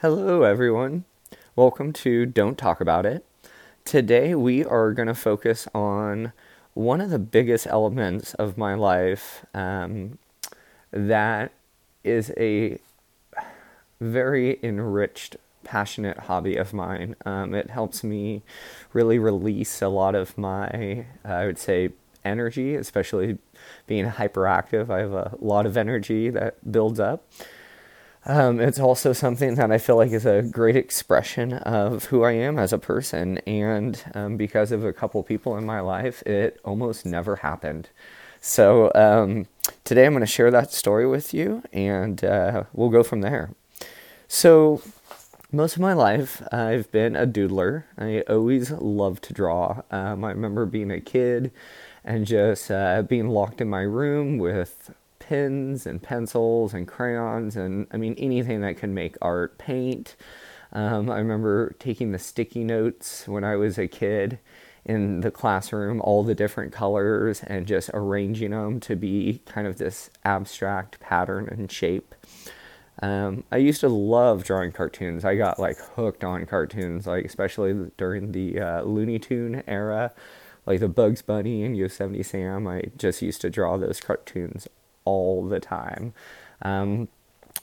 Hello, everyone. Welcome to Don't Talk About It. Today, we are going to focus on one of the biggest elements of my life um, that is a very enriched, passionate hobby of mine. Um, it helps me really release a lot of my, I would say, energy, especially being hyperactive. I have a lot of energy that builds up. Um, it's also something that I feel like is a great expression of who I am as a person. And um, because of a couple people in my life, it almost never happened. So um, today I'm going to share that story with you and uh, we'll go from there. So, most of my life, I've been a doodler. I always loved to draw. Um, I remember being a kid and just uh, being locked in my room with pens and pencils and crayons and I mean anything that can make art, paint. Um, I remember taking the sticky notes when I was a kid in the classroom, all the different colors, and just arranging them to be kind of this abstract pattern and shape. Um, I used to love drawing cartoons. I got like hooked on cartoons, like especially during the uh, Looney Tune era, like the Bugs Bunny and Yosemite Sam. I just used to draw those cartoons all the time. Um,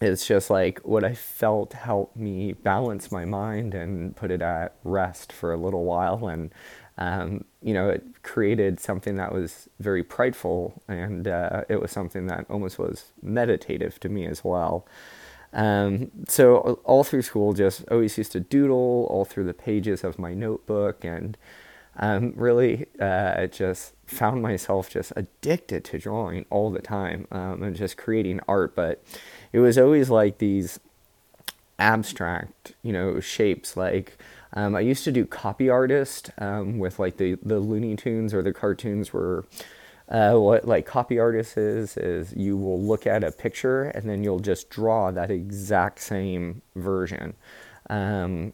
it's just like what I felt helped me balance my mind and put it at rest for a little while. And, um, you know, it created something that was very prideful and uh, it was something that almost was meditative to me as well. Um, so all through school, just always used to doodle all through the pages of my notebook and um, really uh, just found myself just addicted to drawing all the time um, and just creating art. But it was always like these abstract, you know, shapes. Like um, I used to do copy artist um, with like the the Looney Tunes or the cartoons were. Uh, what like copy artist is is you will look at a picture and then you'll just draw that exact same version. Um,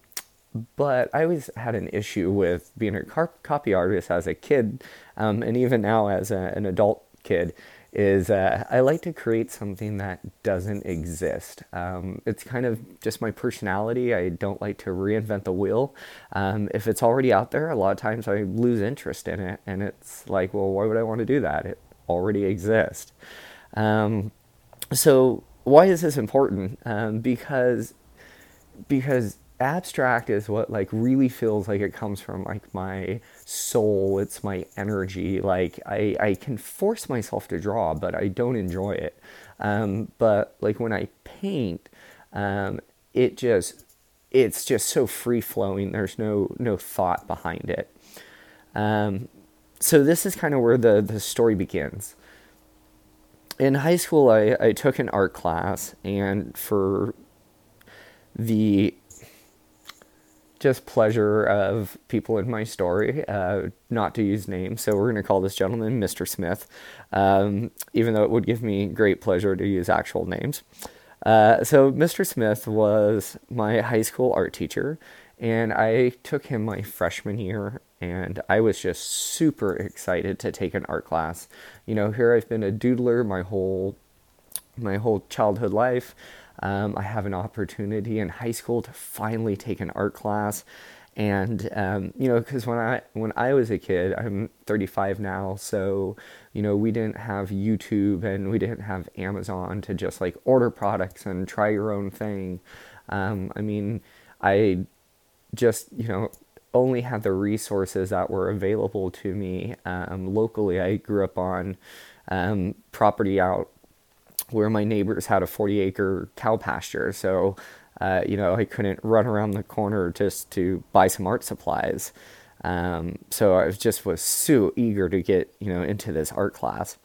but I always had an issue with being a copy artist as a kid, um, and even now as a, an adult kid. Is uh, I like to create something that doesn't exist. Um, it's kind of just my personality. I don't like to reinvent the wheel. Um, if it's already out there, a lot of times I lose interest in it, and it's like, well, why would I want to do that? It already exists. Um, so why is this important? Um, because because abstract is what like really feels like it comes from like my soul. It's my energy. Like i i can force myself to draw but i don't enjoy it. Um, but like when i paint um, it just it's just so free flowing there's no no thought behind it. Um, so this is kind of where the the story begins. In high school I, I took an art class and for the just pleasure of people in my story, uh, not to use names. So we're going to call this gentleman Mr. Smith, um, even though it would give me great pleasure to use actual names. Uh, so Mr. Smith was my high school art teacher, and I took him my freshman year, and I was just super excited to take an art class. You know, here I've been a doodler my whole my whole childhood life. Um, I have an opportunity in high school to finally take an art class, and um, you know, because when I when I was a kid, I'm 35 now, so you know, we didn't have YouTube and we didn't have Amazon to just like order products and try your own thing. Um, I mean, I just you know only had the resources that were available to me um, locally. I grew up on um, property out where my neighbors had a 40 acre cow pasture. So, uh, you know, I couldn't run around the corner just to buy some art supplies. Um, so I was just was so eager to get, you know, into this art class.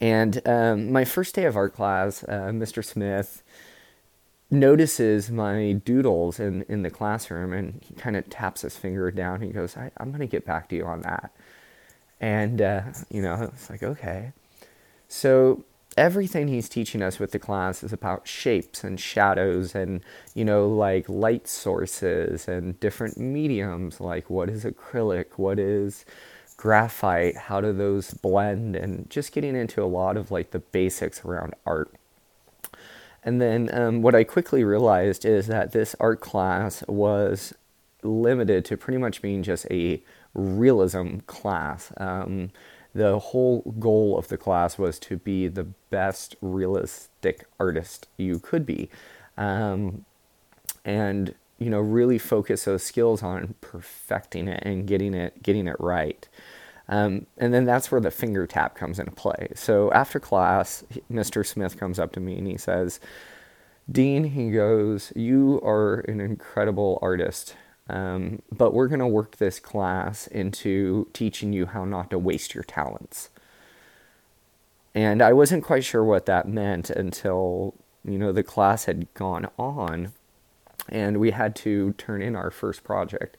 And um, my first day of art class, uh, Mr. Smith notices my doodles in, in the classroom and he kind of taps his finger down. He goes, I, am going to get back to you on that. And, uh, you know, it's like, okay. So everything he's teaching us with the class is about shapes and shadows and you know like light sources and different mediums like what is acrylic what is graphite how do those blend and just getting into a lot of like the basics around art And then um, what I quickly realized is that this art class was limited to pretty much being just a realism class. Um, the whole goal of the class was to be the best realistic artist you could be. Um, and you know really focus those skills on perfecting it and getting it getting it right. Um, and then that's where the finger tap comes into play. So after class mr smith comes up to me and he says dean he goes you are an incredible artist um, but we're going to work this class into teaching you how not to waste your talents. And i wasn't quite sure what that meant until you know the class had gone on and we had to turn in our first project.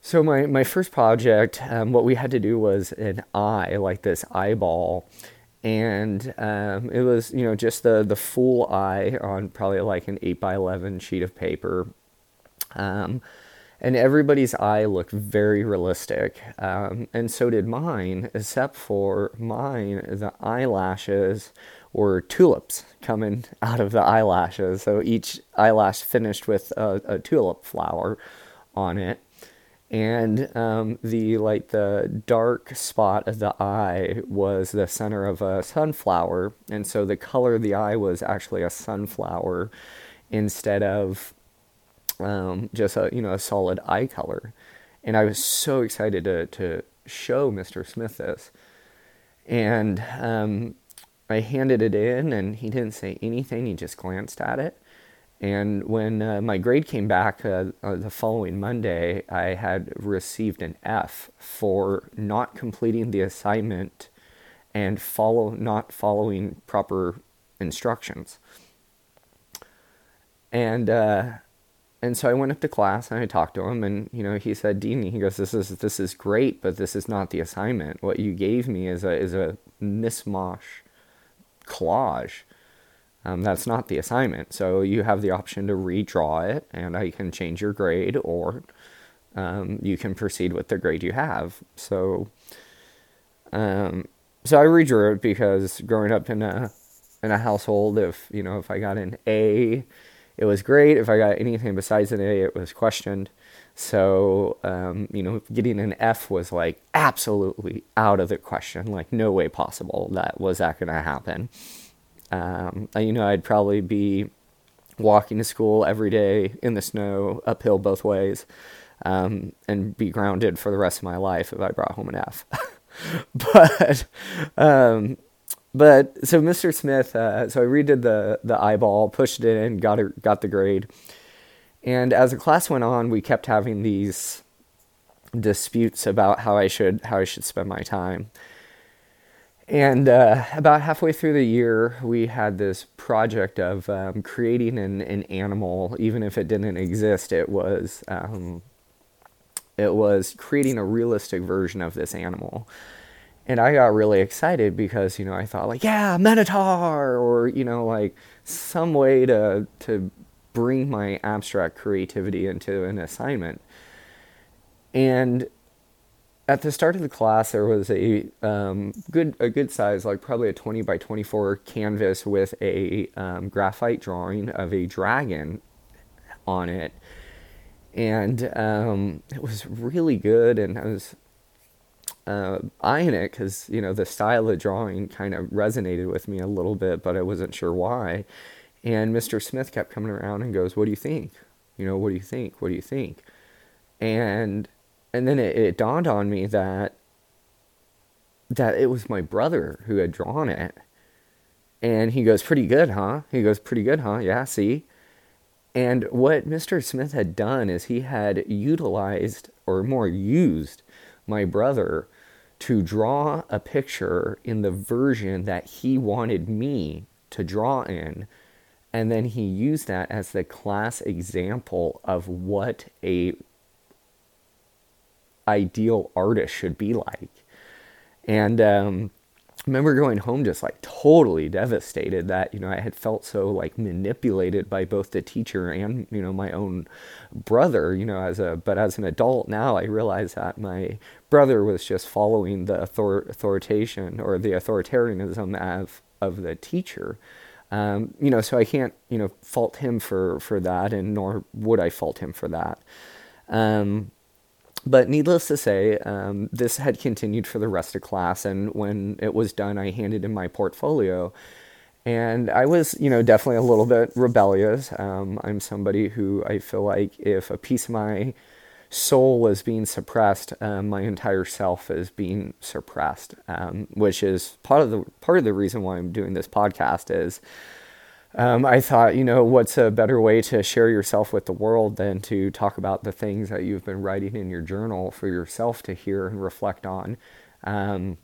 So my, my first project, um, what we had to do was an eye, like this eyeball, and um, it was you know just the the full eye on probably like an eight by eleven sheet of paper, um, and everybody's eye looked very realistic, um, and so did mine, except for mine the eyelashes were tulips coming out of the eyelashes. So each eyelash finished with a, a tulip flower on it. And um, the like the dark spot of the eye was the center of a sunflower, and so the color of the eye was actually a sunflower instead of um, just a you know a solid eye color. And I was so excited to to show Mr. Smith this, and um, I handed it in and he didn't say anything. He just glanced at it. And when uh, my grade came back uh, uh, the following Monday, I had received an F for not completing the assignment and follow not following proper instructions. And uh, and so I went up to class and I talked to him, and you know he said, Dean, he goes, this is this is great, but this is not the assignment. What you gave me is a is a mismosh collage. Um, that's not the assignment. So you have the option to redraw it, and I can change your grade, or um, you can proceed with the grade you have. So, um, so I redrew it because growing up in a in a household, if you know, if I got an A, it was great. If I got anything besides an A, it was questioned. So, um, you know, getting an F was like absolutely out of the question. Like, no way possible that was that going to happen. Um, you know, I'd probably be walking to school every day in the snow, uphill both ways, um, and be grounded for the rest of my life if I brought home an F. but, um, but so Mr. Smith, uh, so I redid the the eyeball, pushed it in, got it, got the grade. And as the class went on, we kept having these disputes about how I should how I should spend my time. And uh, about halfway through the year, we had this project of um, creating an, an animal, even if it didn't exist. It was um, it was creating a realistic version of this animal. And I got really excited because you know I thought like yeah Minotaur or you know like some way to to bring my abstract creativity into an assignment. And at the start of the class, there was a um, good a good size, like probably a twenty by twenty four canvas with a um, graphite drawing of a dragon on it, and um, it was really good. And I was uh, eyeing it because you know the style of drawing kind of resonated with me a little bit, but I wasn't sure why. And Mr. Smith kept coming around and goes, "What do you think? You know, what do you think? What do you think?" And and then it, it dawned on me that that it was my brother who had drawn it. And he goes, "Pretty good, huh?" He goes, "Pretty good, huh?" Yeah, see. And what Mr. Smith had done is he had utilized or more used my brother to draw a picture in the version that he wanted me to draw in and then he used that as the class example of what a ideal artist should be like. And um, remember going home just like totally devastated that you know I had felt so like manipulated by both the teacher and you know my own brother you know as a but as an adult now I realize that my brother was just following the author- authorization or the authoritarianism of of the teacher Um, you know, so I can't, you know, fault him for, for that, and nor would I fault him for that. Um, but needless to say, um, this had continued for the rest of class, and when it was done, I handed in my portfolio. And I was, you know, definitely a little bit rebellious. Um, I'm somebody who I feel like if a piece of my soul is being suppressed, um, my entire self is being suppressed, um, which is part of the part of the reason why I'm doing this podcast is um, I thought, you know, what's a better way to share yourself with the world than to talk about the things that you've been writing in your journal for yourself to hear and reflect on. Um,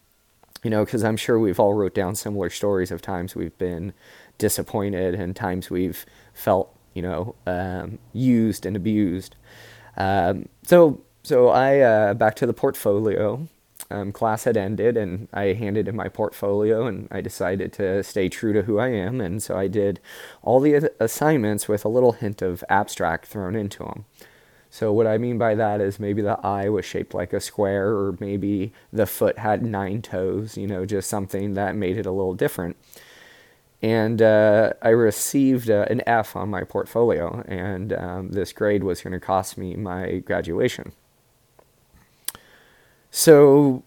you know, because I'm sure we've all wrote down similar stories of times we've been disappointed and times we've felt, you know, um, used and abused. Um, so, so I uh, back to the portfolio um, class had ended and I handed in my portfolio and I decided to stay true to who I am. And so I did all the assignments with a little hint of abstract thrown into them. So, what I mean by that is maybe the eye was shaped like a square, or maybe the foot had nine toes, you know, just something that made it a little different. And uh, I received uh, an F on my portfolio, and um, this grade was going to cost me my graduation. So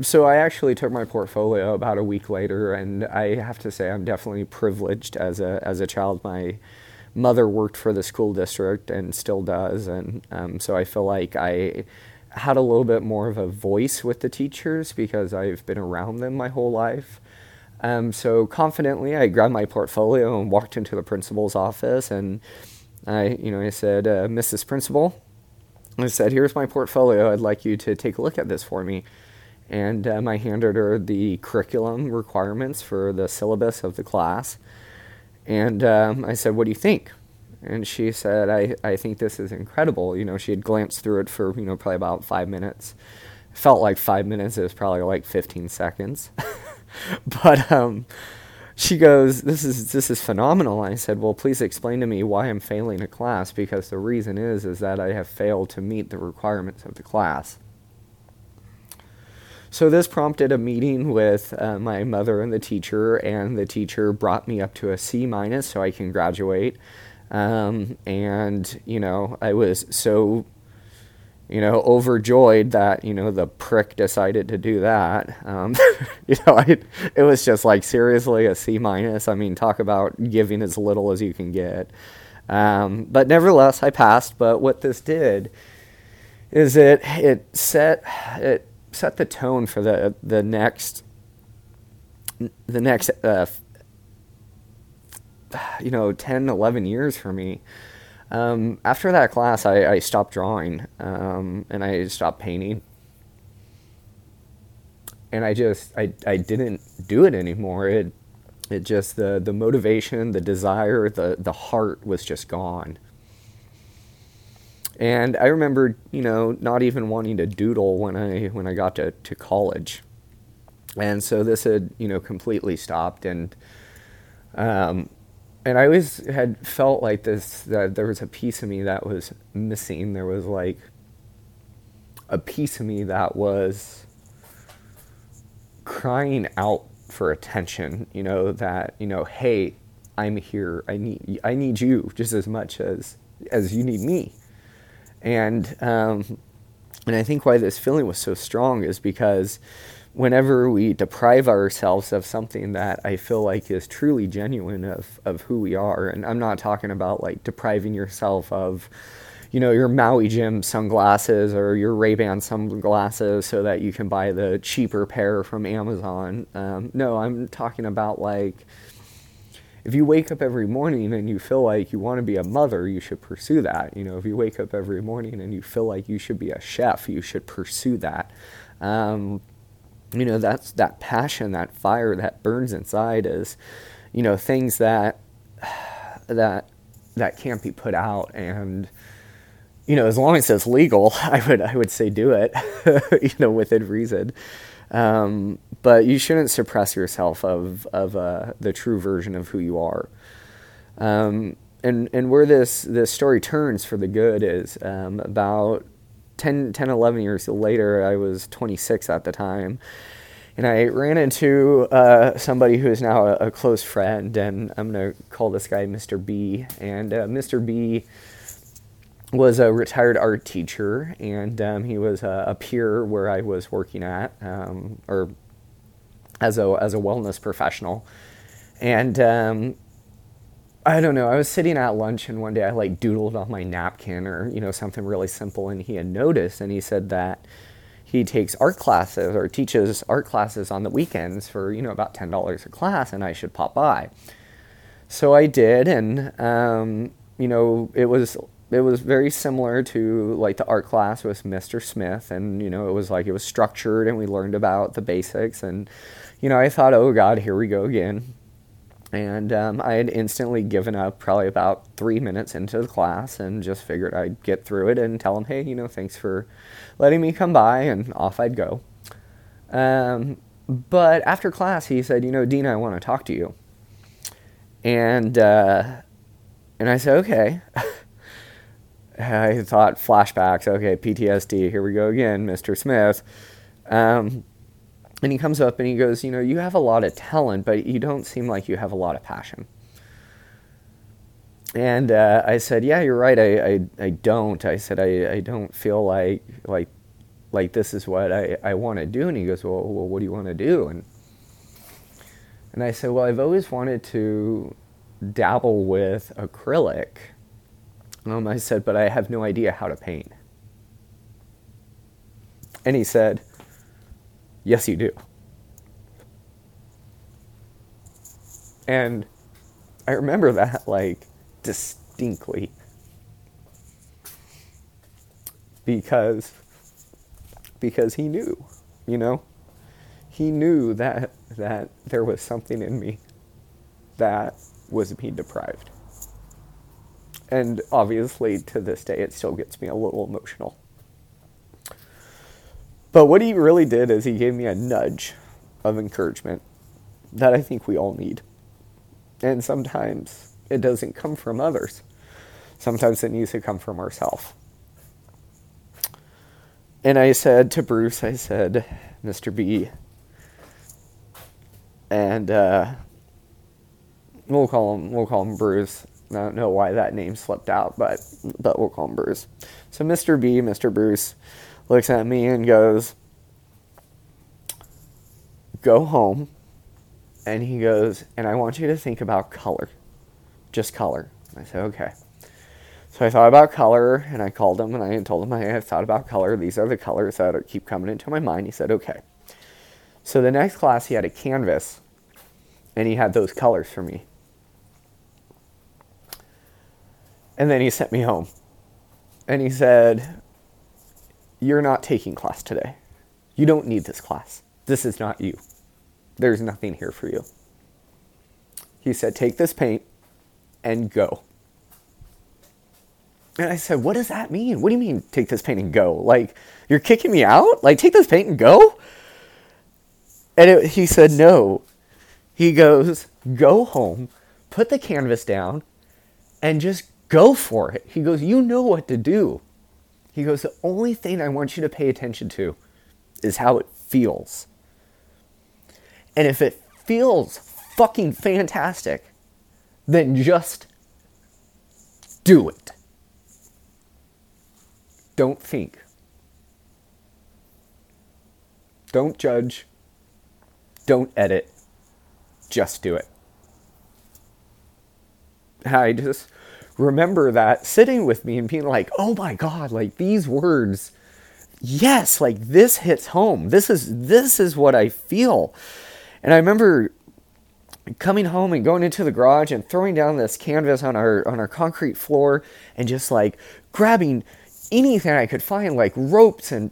so I actually took my portfolio about a week later, and I have to say I'm definitely privileged as a as a child. My mother worked for the school district and still does, and um, so I feel like I had a little bit more of a voice with the teachers because I've been around them my whole life. Um, so confidently, I grabbed my portfolio and walked into the principal's office, and I, you know, I said, uh, "Mrs. Principal," I said, "Here's my portfolio. I'd like you to take a look at this for me." And um, I handed her the curriculum requirements for the syllabus of the class. And um, I said, "What do you think?" And she said, I, I think this is incredible. You know, she had glanced through it for, you know, probably about five minutes. Felt like five minutes. It was probably like 15 seconds. but um, she goes, "This is this is phenomenal." I said, "Well, please explain to me why I'm failing a class because the reason is is that I have failed to meet the requirements of the class." So this prompted a meeting with uh, my mother and the teacher, and the teacher brought me up to a C minus so I can graduate. Um, and you know, I was so you know, overjoyed that you know the prick decided to do that. Um, you know, I, it was just like seriously a C minus. I mean, talk about giving as little as you can get. Um, but nevertheless, I passed. But what this did is it it set it set the tone for the the next the next uh, you know 10 11 years for me um, after that class, I, I stopped drawing um, and I stopped painting. And I just I, I didn't do it anymore. It it just the the motivation, the desire, the the heart was just gone. And I remember, you know, not even wanting to doodle when I when I got to, to college. And so this had, you know, completely stopped and um, and I always had felt like this that there was a piece of me that was missing. There was like a piece of me that was crying out for attention, you know, that, you know, hey, I'm here. I need I need you just as much as as you need me. And um and I think why this feeling was so strong is because whenever we deprive ourselves of something that I feel like is truly genuine of, of who we are, and I'm not talking about like depriving yourself of, you know, your Maui Jim sunglasses or your Ray Ban sunglasses so that you can buy the cheaper pair from Amazon. Um, no, I'm talking about like, if you wake up every morning and you feel like you want to be a mother, you should pursue that. You know, if you wake up every morning and you feel like you should be a chef, you should pursue that. Um, you know that's that passion that fire that burns inside is you know things that that that can't be put out. And you know as long as it's legal i would i would say do it you know within reason. Um, but you shouldn't suppress yourself of of uh, the true version of who you are. Um, and and where this this story turns for the good is um, about 10, 10, 11 years later, I was 26 at the time. and I ran into uh, somebody who is now a, a, close friend, and I'm going to call this guy Mr. B. And uh, Mr. B was a retired art teacher, and um, he was a, a, peer where I was working at, um, or as a as a wellness professional. And um, I don't know. I was sitting at lunch, and one day I like doodled on my napkin, or you know something really simple, and he had noticed, and he said that he takes art classes or teaches art classes on the weekends for you know about ten dollars a class, and I should pop by. So I did, and um, you know it was it was very similar to like the art class with Mr. Smith, and you know it was like it was structured, and we learned about the basics, and you know I thought, oh God, here we go again, and um, I had instantly given up probably about three minutes into the class, and just figured I'd get through it and tell him, hey, you know, thanks for letting me come by, and off I'd go. Um, but after class, he said, you know, Dina, I want to talk to you, and uh, and I said, okay. I thought flashbacks. Okay, PTSD. Here we go again, Mr. Smith. Um, and he comes up and he goes, You know, you have a lot of talent, but you don't seem like you have a lot of passion. And uh, I said, Yeah, you're right. I, I, I don't. I said, I, I don't feel like, like, like this is what I, I want to do. And he goes, well, well, what do you want to do? And, and I said, Well, I've always wanted to dabble with acrylic um, I said, but I have no idea how to paint. And he said, Yes, you do. And I remember that like distinctly because because he knew, you know? He knew that that there was something in me that was being deprived. And obviously, to this day, it still gets me a little emotional. But what he really did is he gave me a nudge of encouragement that I think we all need. And sometimes it doesn't come from others, sometimes it needs to come from ourselves. And I said to Bruce, I said, Mr. B, and uh, we'll call him we'll call him Bruce. I don't know why that name slipped out, but but we'll call him Bruce. So Mr. B, Mr. Bruce, looks at me and goes, "Go home." And he goes, "And I want you to think about color, just color." I said, "Okay." So I thought about color, and I called him and I told him I have thought about color. These are the colors that keep coming into my mind. He said, "Okay." So the next class, he had a canvas, and he had those colors for me. And then he sent me home. And he said, You're not taking class today. You don't need this class. This is not you. There's nothing here for you. He said, Take this paint and go. And I said, What does that mean? What do you mean, take this paint and go? Like, you're kicking me out? Like, take this paint and go? And it, he said, No. He goes, Go home, put the canvas down, and just Go for it. He goes, You know what to do. He goes, The only thing I want you to pay attention to is how it feels. And if it feels fucking fantastic, then just do it. Don't think. Don't judge. Don't edit. Just do it. I just remember that sitting with me and being like, oh my God, like these words, yes, like this hits home. This is this is what I feel. And I remember coming home and going into the garage and throwing down this canvas on our on our concrete floor and just like grabbing anything I could find, like ropes and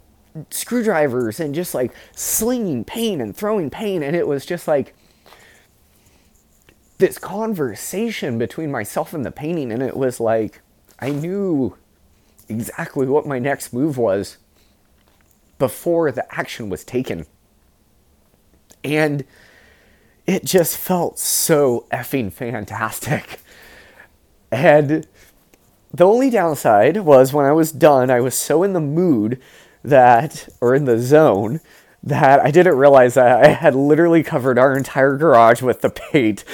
screwdrivers and just like slinging paint and throwing paint. And it was just like this conversation between myself and the painting, and it was like I knew exactly what my next move was before the action was taken. And it just felt so effing fantastic. And the only downside was when I was done, I was so in the mood that, or in the zone, that I didn't realize that I had literally covered our entire garage with the paint.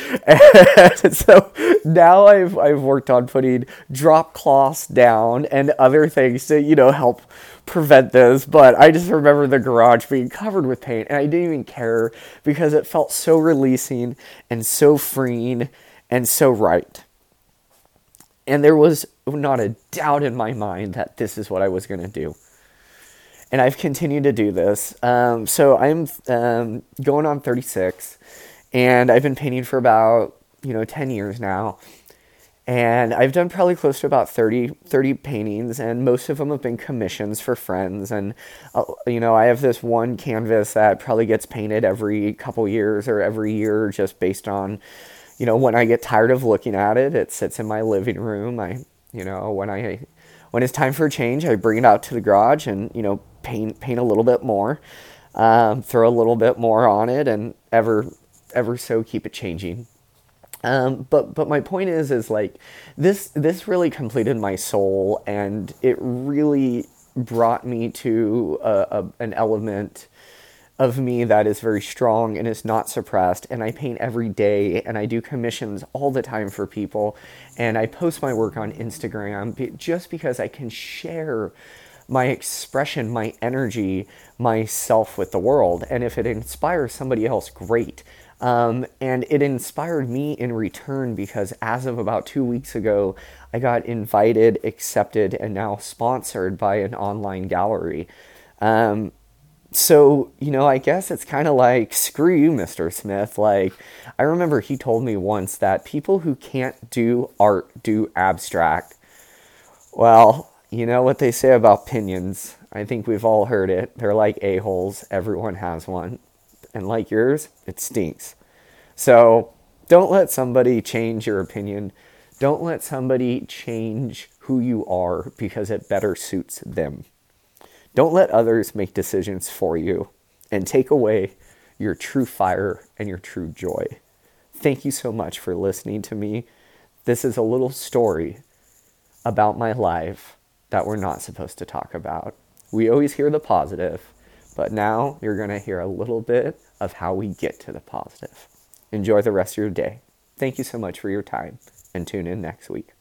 And so now I've I've worked on putting drop cloths down and other things to, you know, help prevent this, but I just remember the garage being covered with paint and I didn't even care because it felt so releasing and so freeing and so right. And there was not a doubt in my mind that this is what I was going to do. And I've continued to do this. Um, so I'm um, going on 36, and I've been painting for about, you know, 10 years now and I've done probably close to about 30, 30 paintings, and most of them have been commissions for friends. And, uh, you know, I have this one canvas that probably gets painted every couple years or every year just based on, you know, when I get tired of looking at it, it sits in my living room. I, you know, when I, when it's time for a change, I bring it out to the garage and, you know, paint, paint a little bit more, um, throw a little bit more on it, and ever, ever so keep it changing. Um, but but my point is is like this this really completed my soul and it really brought me to a, a, an element of me that is very strong and is not suppressed and i paint every day and i do commissions all the time for people and i post my work on instagram just because i can share my expression my energy myself with the world and if it inspires somebody else great um, and it inspired me in return because as of about two weeks ago, I got invited, accepted, and now sponsored by an online gallery. Um, so, you know, I guess it's kind of like, screw you, Mr. Smith. Like, I remember he told me once that people who can't do art do abstract. Well, you know what they say about opinions. I think we've all heard it. They're like a-holes, everyone has one and like yours, it stinks. So don't let somebody change your opinion. Don't let somebody change who you are because it better suits them. Don't let others make decisions for you and take away your true fire and your true joy. Thank you so much for listening to me. This is a little story about my life that we're not supposed to talk about. We always hear the positive, but now you're going to hear a little bit of how we get to the positive. Enjoy the rest of your day. Thank you so much for your time and tune in next week.